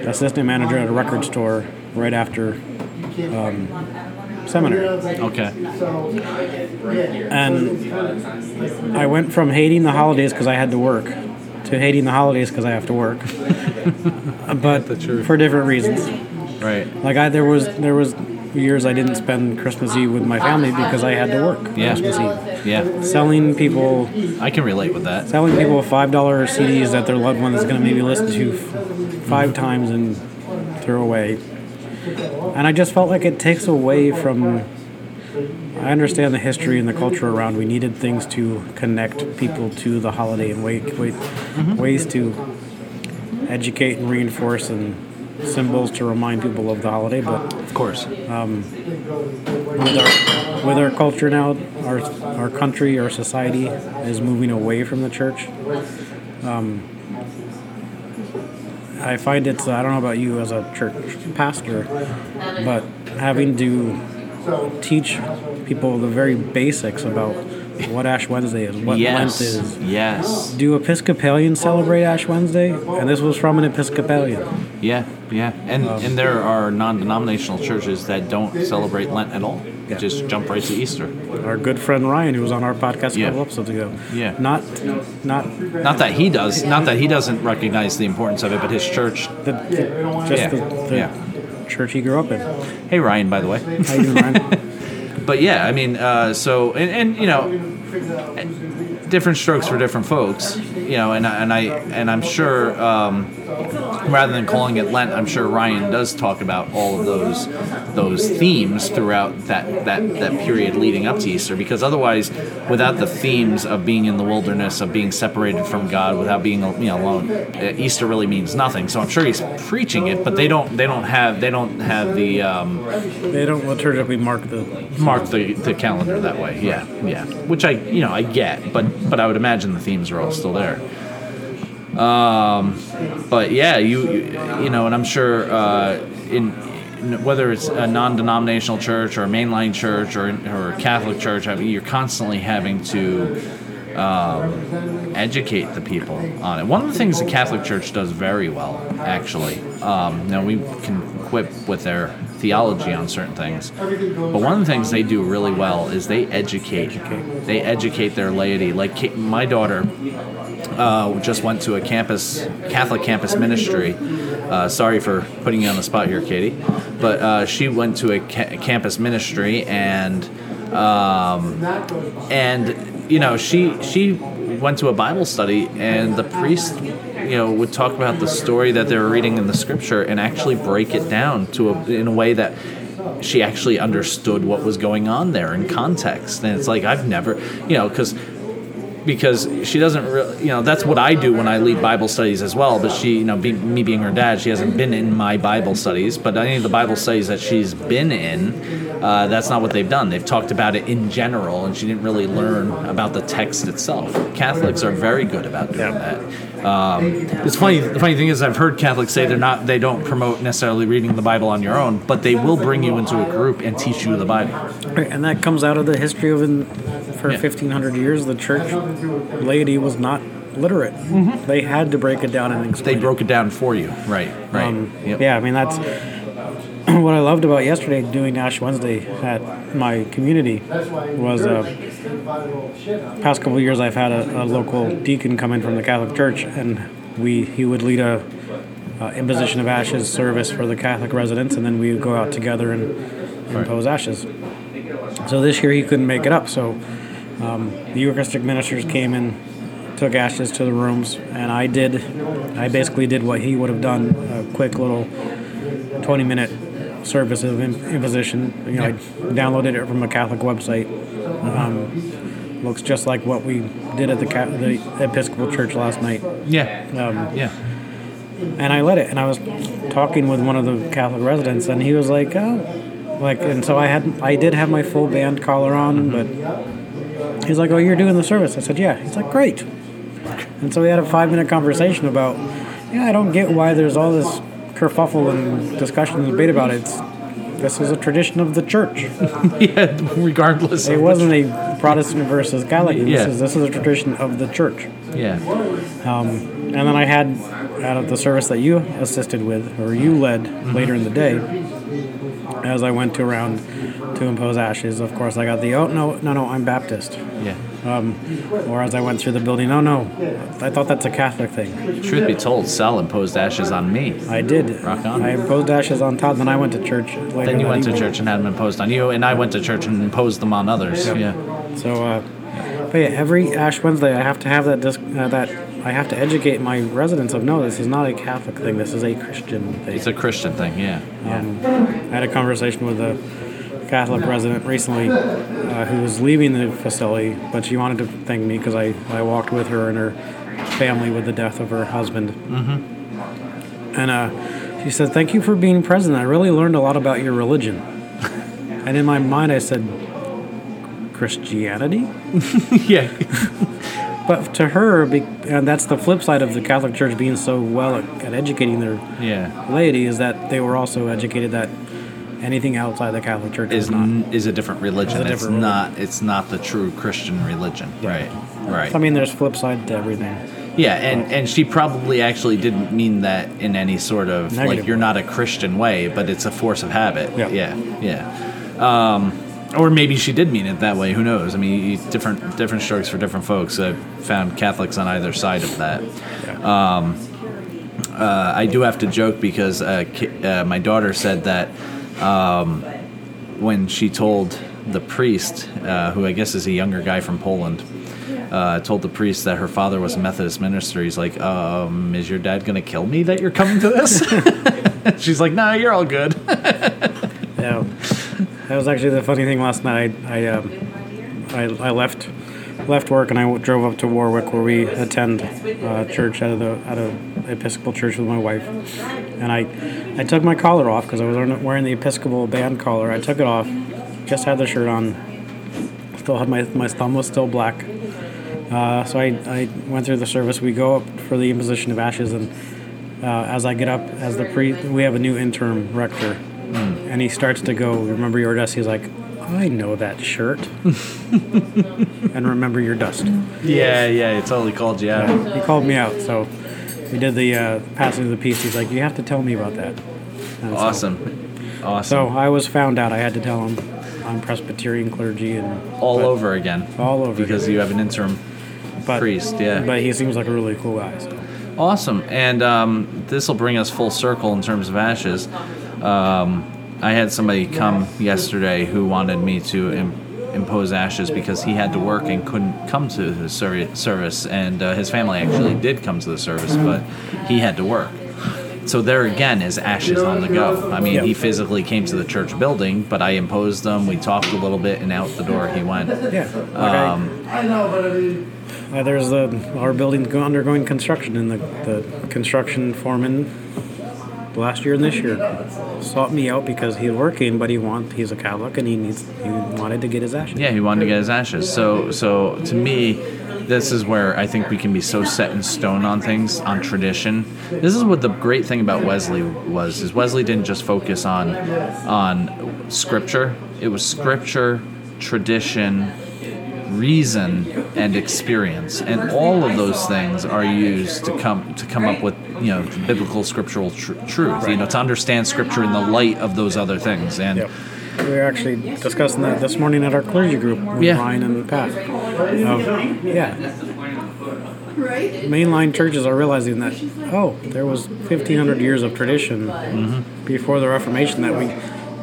assistant manager at a record store right after um, seminary. Okay. And I went from hating the holidays because I had to work to hating the holidays because I have to work. but for different reasons. Right. Like I, there was there was years I didn't spend Christmas Eve with my family because I had to work Yeah. Christmas Eve. Yeah. Selling people, I can relate with that. selling people five dollar CDs that their loved one is going to maybe listen to f- five times and throw away. And I just felt like it takes away from. I understand the history and the culture around. We needed things to connect people to the holiday and way, way, mm-hmm. ways to educate and reinforce and symbols to remind people of the holiday, but Of course. with our, with our culture now, our our country, our society is moving away from the church. Um, I find it's I don't know about you as a church pastor, but having to teach people the very basics about what Ash Wednesday is, what yes. Lent is. Yes. Do Episcopalians celebrate Ash Wednesday? And this was from an Episcopalian. Yeah, yeah, and um, and there are non-denominational churches that don't celebrate Lent at all. Yeah. Just jump right to Easter. Our good friend Ryan, who was on our podcast a Yeah. couple episodes ago. Yeah. Not, not Not that he does, not that he doesn't recognize the importance of it, but his church. the, the just Yeah. the, the Yeah. church he grew up in. Hey, Ryan, by the way. How you doing, Ryan? but yeah, I mean, uh, so and, and you know, different strokes for different folks, you know, and and I and I'm sure um, rather than calling it Lent, I'm sure Ryan does talk about all of those those themes throughout that that that period leading up to Easter, because otherwise, without the themes of being in the wilderness, of being separated from God, without being you know alone, uh, Easter really means nothing. So I'm sure he's preaching it, but they don't they don't have they don't have the um, they don't liturgically mark the. mark the, the calendar that way. Yeah, yeah. Which I, you know, I get, but but I would imagine the themes are all still there. Um, but yeah, you you, know, and I'm sure uh, in, in whether it's a non-denominational church or a mainline church or or a Catholic church, I mean, you're constantly having to um, educate the people on it. One of the things the Catholic Church does very well, actually, um, now we can quip with their theology on certain things, but one of the things they do really well is they educate. They educate their laity. Like my daughter uh, just went to a campus Catholic campus ministry. Uh, sorry for putting you on the spot here, Katie, but uh, she went to a ca- campus ministry and um, and you know she she went to a Bible study and the priest you know would talk about the story that they were reading in the scripture and actually break it down to a, in a way that she actually understood what was going on there in context and it's like I've never you know because because she doesn't really, you know, that's what I do when I lead Bible studies as well. But she, you know, be, me being her dad, she hasn't been in my Bible studies. But any of the Bible studies that she's been in, uh, that's not what they've done. They've talked about it in general, and she didn't really learn about the text itself. Catholics are very good about doing that. Um, it's funny. The funny thing is, I've heard Catholics say they're not, they don't promote necessarily reading the Bible on your own, but they will bring you into a group and teach you the Bible. Right, and that comes out of the history of in, for Yeah. 1500 years, the church laity was not literate. They had to break it down and explain. it. broke it down for you, right? Right. Um, Yep. Yeah, I mean that's what I loved about yesterday doing Ash Wednesday at my community was uh, past couple of years I've had a, a local deacon come in from the Catholic Church and we he would lead a uh, imposition of ashes service for the Catholic residents and then we would go out together and impose ashes. So this year he couldn't make it up, so um, the Eucharistic ministers came and took ashes to the rooms, and I did. I basically did what he would have done: a quick little twenty-minute service of imposition. You know, I downloaded it from a Catholic website. Um, looks just like what we did at the the Episcopal Church last night. Yeah. Um, Yeah. and I let it. And I was talking with one of the Catholic residents, and he was like, "Oh, like." And so I had, I did have my full band collar on, but he's like, "Oh, you're doing the service." I said, "Yeah." He's like, "Great." And so we had a five minute conversation about, yeah, I don't get why there's all this kerfuffle and discussion and debate about it. It's, this is a tradition of the church. yeah, regardless. It wasn't a Protestant versus Catholic. This is this is a tradition of the church. yeah, um, And then I had out of the service that you assisted with, or you led later in the day, as I went to around to impose ashes. Of course, I got the oh no no no I'm Baptist, yeah. Um, or as I went through the building, oh no, I thought that's a Catholic thing. Truth be told, Sal imposed ashes on me. I did. Rock on. I imposed ashes on Todd. Then I went to church. Later Then you went to church and had them imposed on you, and I went to church and imposed them on others. Yeah. So, uh, but yeah, every Ash Wednesday, I have to have that disc, uh, that I have to educate my residents of no, this is not a Catholic thing. This is a Christian thing. It's a Christian thing. Yeah. Yeah. Um, I had a conversation with a Catholic resident recently uh, who was leaving the facility, but she wanted to thank me because I, I walked with her and her family with the death of her husband. Mm-hmm. And uh, She said, "Thank you for being present. I really learned a lot about your religion." and in my mind, I said, "Christianity." yeah. But to her, and that's the flip side of the Catholic Church being so well at, at educating their Yeah. laity, is that they were also educated that anything outside the Catholic Church Is is not. is a different religion. A it's different not. It's not the true Christian religion. Right. Right. I mean, there's flip side to everything. Yeah, and, and she probably actually didn't mean that in any sort of like you're not a Christian way, but it's a force of habit. Yeah. yeah, yeah. Um, or maybe she did mean it that way. Who knows? I mean, different different strokes for different folks. I've found Catholics on either side of that. Um, uh, I do have to joke because uh, uh, my daughter said that um, when she told the priest, uh, who I guess is a younger guy from Poland, uh, told the priest that her father was a Methodist minister. He's like, um, "Is your dad going to kill me that you're coming to this?" She's like, "No, you're all good." Yeah, that was actually the funny thing last night. I I, um, I, I left left work and I drove up to Warwick where we attend uh, church out of the out of Episcopal church with my wife, and I I took my collar off because I was wearing- the Episcopal band collar. I took it off, just had the shirt on, still had my my thumb was still black. Uh, so I, I went through the service. We go up for the imposition of ashes, and uh, as I get up, as the pre, we have a new interim rector, and he starts to go. Remember your dust? He's like, I know that shirt, and remember your dust. yeah, yeah, it totally called you out. He called me out, so we did the uh, passing of the peace. He's like, you have to tell me about that. And so- Awesome, awesome. So I was found out. I had to tell him I'm Presbyterian clergy and all but- over again. all over because again. you have an interim but, priest. Yeah. But he seems like a really cool guy. So. Awesome. And um, this will bring us full circle in terms of ashes. Um, I had somebody come yesterday who wanted me to Im- impose ashes because he had to work and couldn't come to the ser- service. And uh, his family actually did come to the service, but he had to work. So there again is ashes on the go. I mean, Yep. he physically came to the church building, but I imposed them. We talked a little bit, and out the door he went. Yeah. Like I, know, uh, there's the our building undergoing construction, and the, the construction foreman last year and this year sought me out because he's working, but he want he's a Catholic and he needs he wanted to get his ashes. Yeah, he wanted to get his ashes. So, so to me, this is where I think we can be so set in stone on things, on tradition. This is what the great thing about Wesley was: is Wesley didn't just focus on on scripture. It was scripture, tradition, reason, and experience, and all of those things are used to come to come up with you know biblical scriptural tr- truth. You know, to understand scripture in the light of those other things, and. Yep. We were actually discussing that this morning at our clergy group with Yeah. Ryan and Pat. Of, yeah. Mainline churches are realizing that, oh, there was 1,500 years of tradition Mm-hmm. before the Reformation that we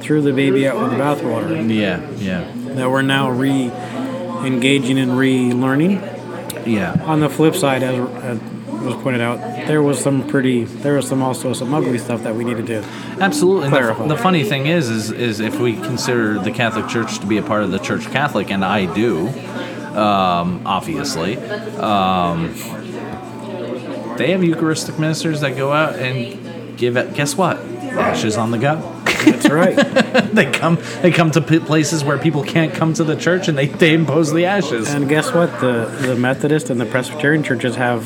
threw the baby out with the bathwater. Yeah, yeah, that we're now re engaging and relearning. yeah. On the flip side, as, as was pointed out, there was some pretty, there was some also some ugly stuff that we needed to. Do. Absolutely. Clarify. The, the funny thing is, is, is if we consider the Catholic Church to be a part of the Church Catholic, and I do, um, obviously, um, they have Eucharistic ministers that go out and give it. Guess what? Ashes on the go. That's right. they come. They come to places where people can't come to the church, and they, they impose the ashes. and guess what? The the Methodist and the Presbyterian churches have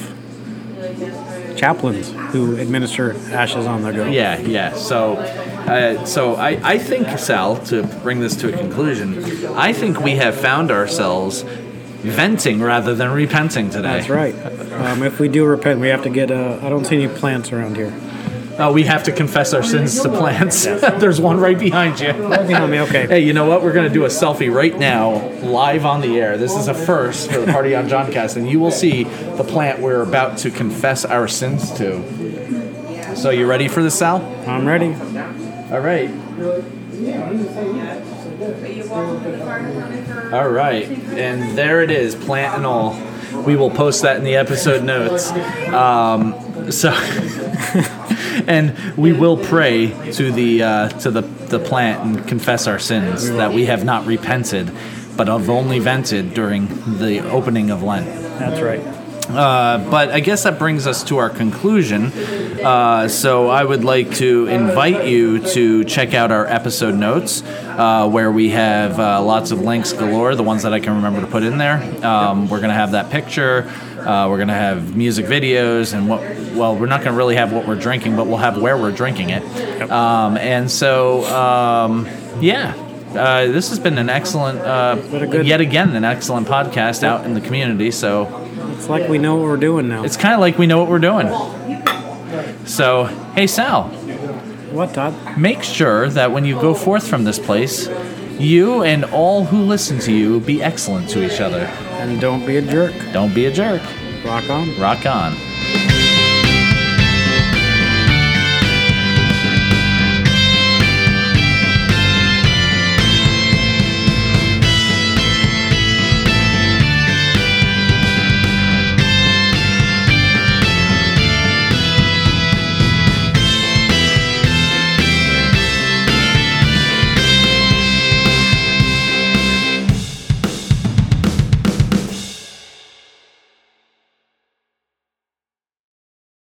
chaplains who administer ashes on the go. Yeah, yeah. So, uh, so I, I think Sal, to bring this to a conclusion, I think we have found ourselves venting rather than repenting today. That's right. Um, if we do repent, we have to get. Uh, I don't see any plants around here. Oh, we have to confess our sins to plants. There's one right behind you. Right behind me. Okay. Hey, you know what? We're going to do a selfie right now, live on the air. This is a first for the party on Johncast, and you will see the plant we're about to confess our sins to. So, you ready for this, Sal? I'm ready. All right. All right, and there it is, plant and all. We will post that in the episode notes. Um, so, and we will pray to the uh, to the the plant and confess our sins that we have not repented, but have only vented during the opening of Lent. That's right. Uh, but I guess that brings us to our conclusion. Uh, so I would like to invite you to check out our episode notes, uh, where we have uh, lots of links galore, the ones that I can remember to put in there. Um, we're going to have that picture. Uh, we're going to have music videos and what. Well, we're not going to really have what we're drinking, but we'll have where we're drinking it. Um, and so, um, yeah. Uh, this has been an excellent, uh, good- yet again, an excellent podcast out in the community. So It's like we know what we're doing now. it's kind of like we know what we're doing. So, hey Sal, what, Todd? make sure that when you go forth from this place, you and all who listen to you be excellent to each other. And don't be a jerk. Don't be a jerk. Rock on. Rock on.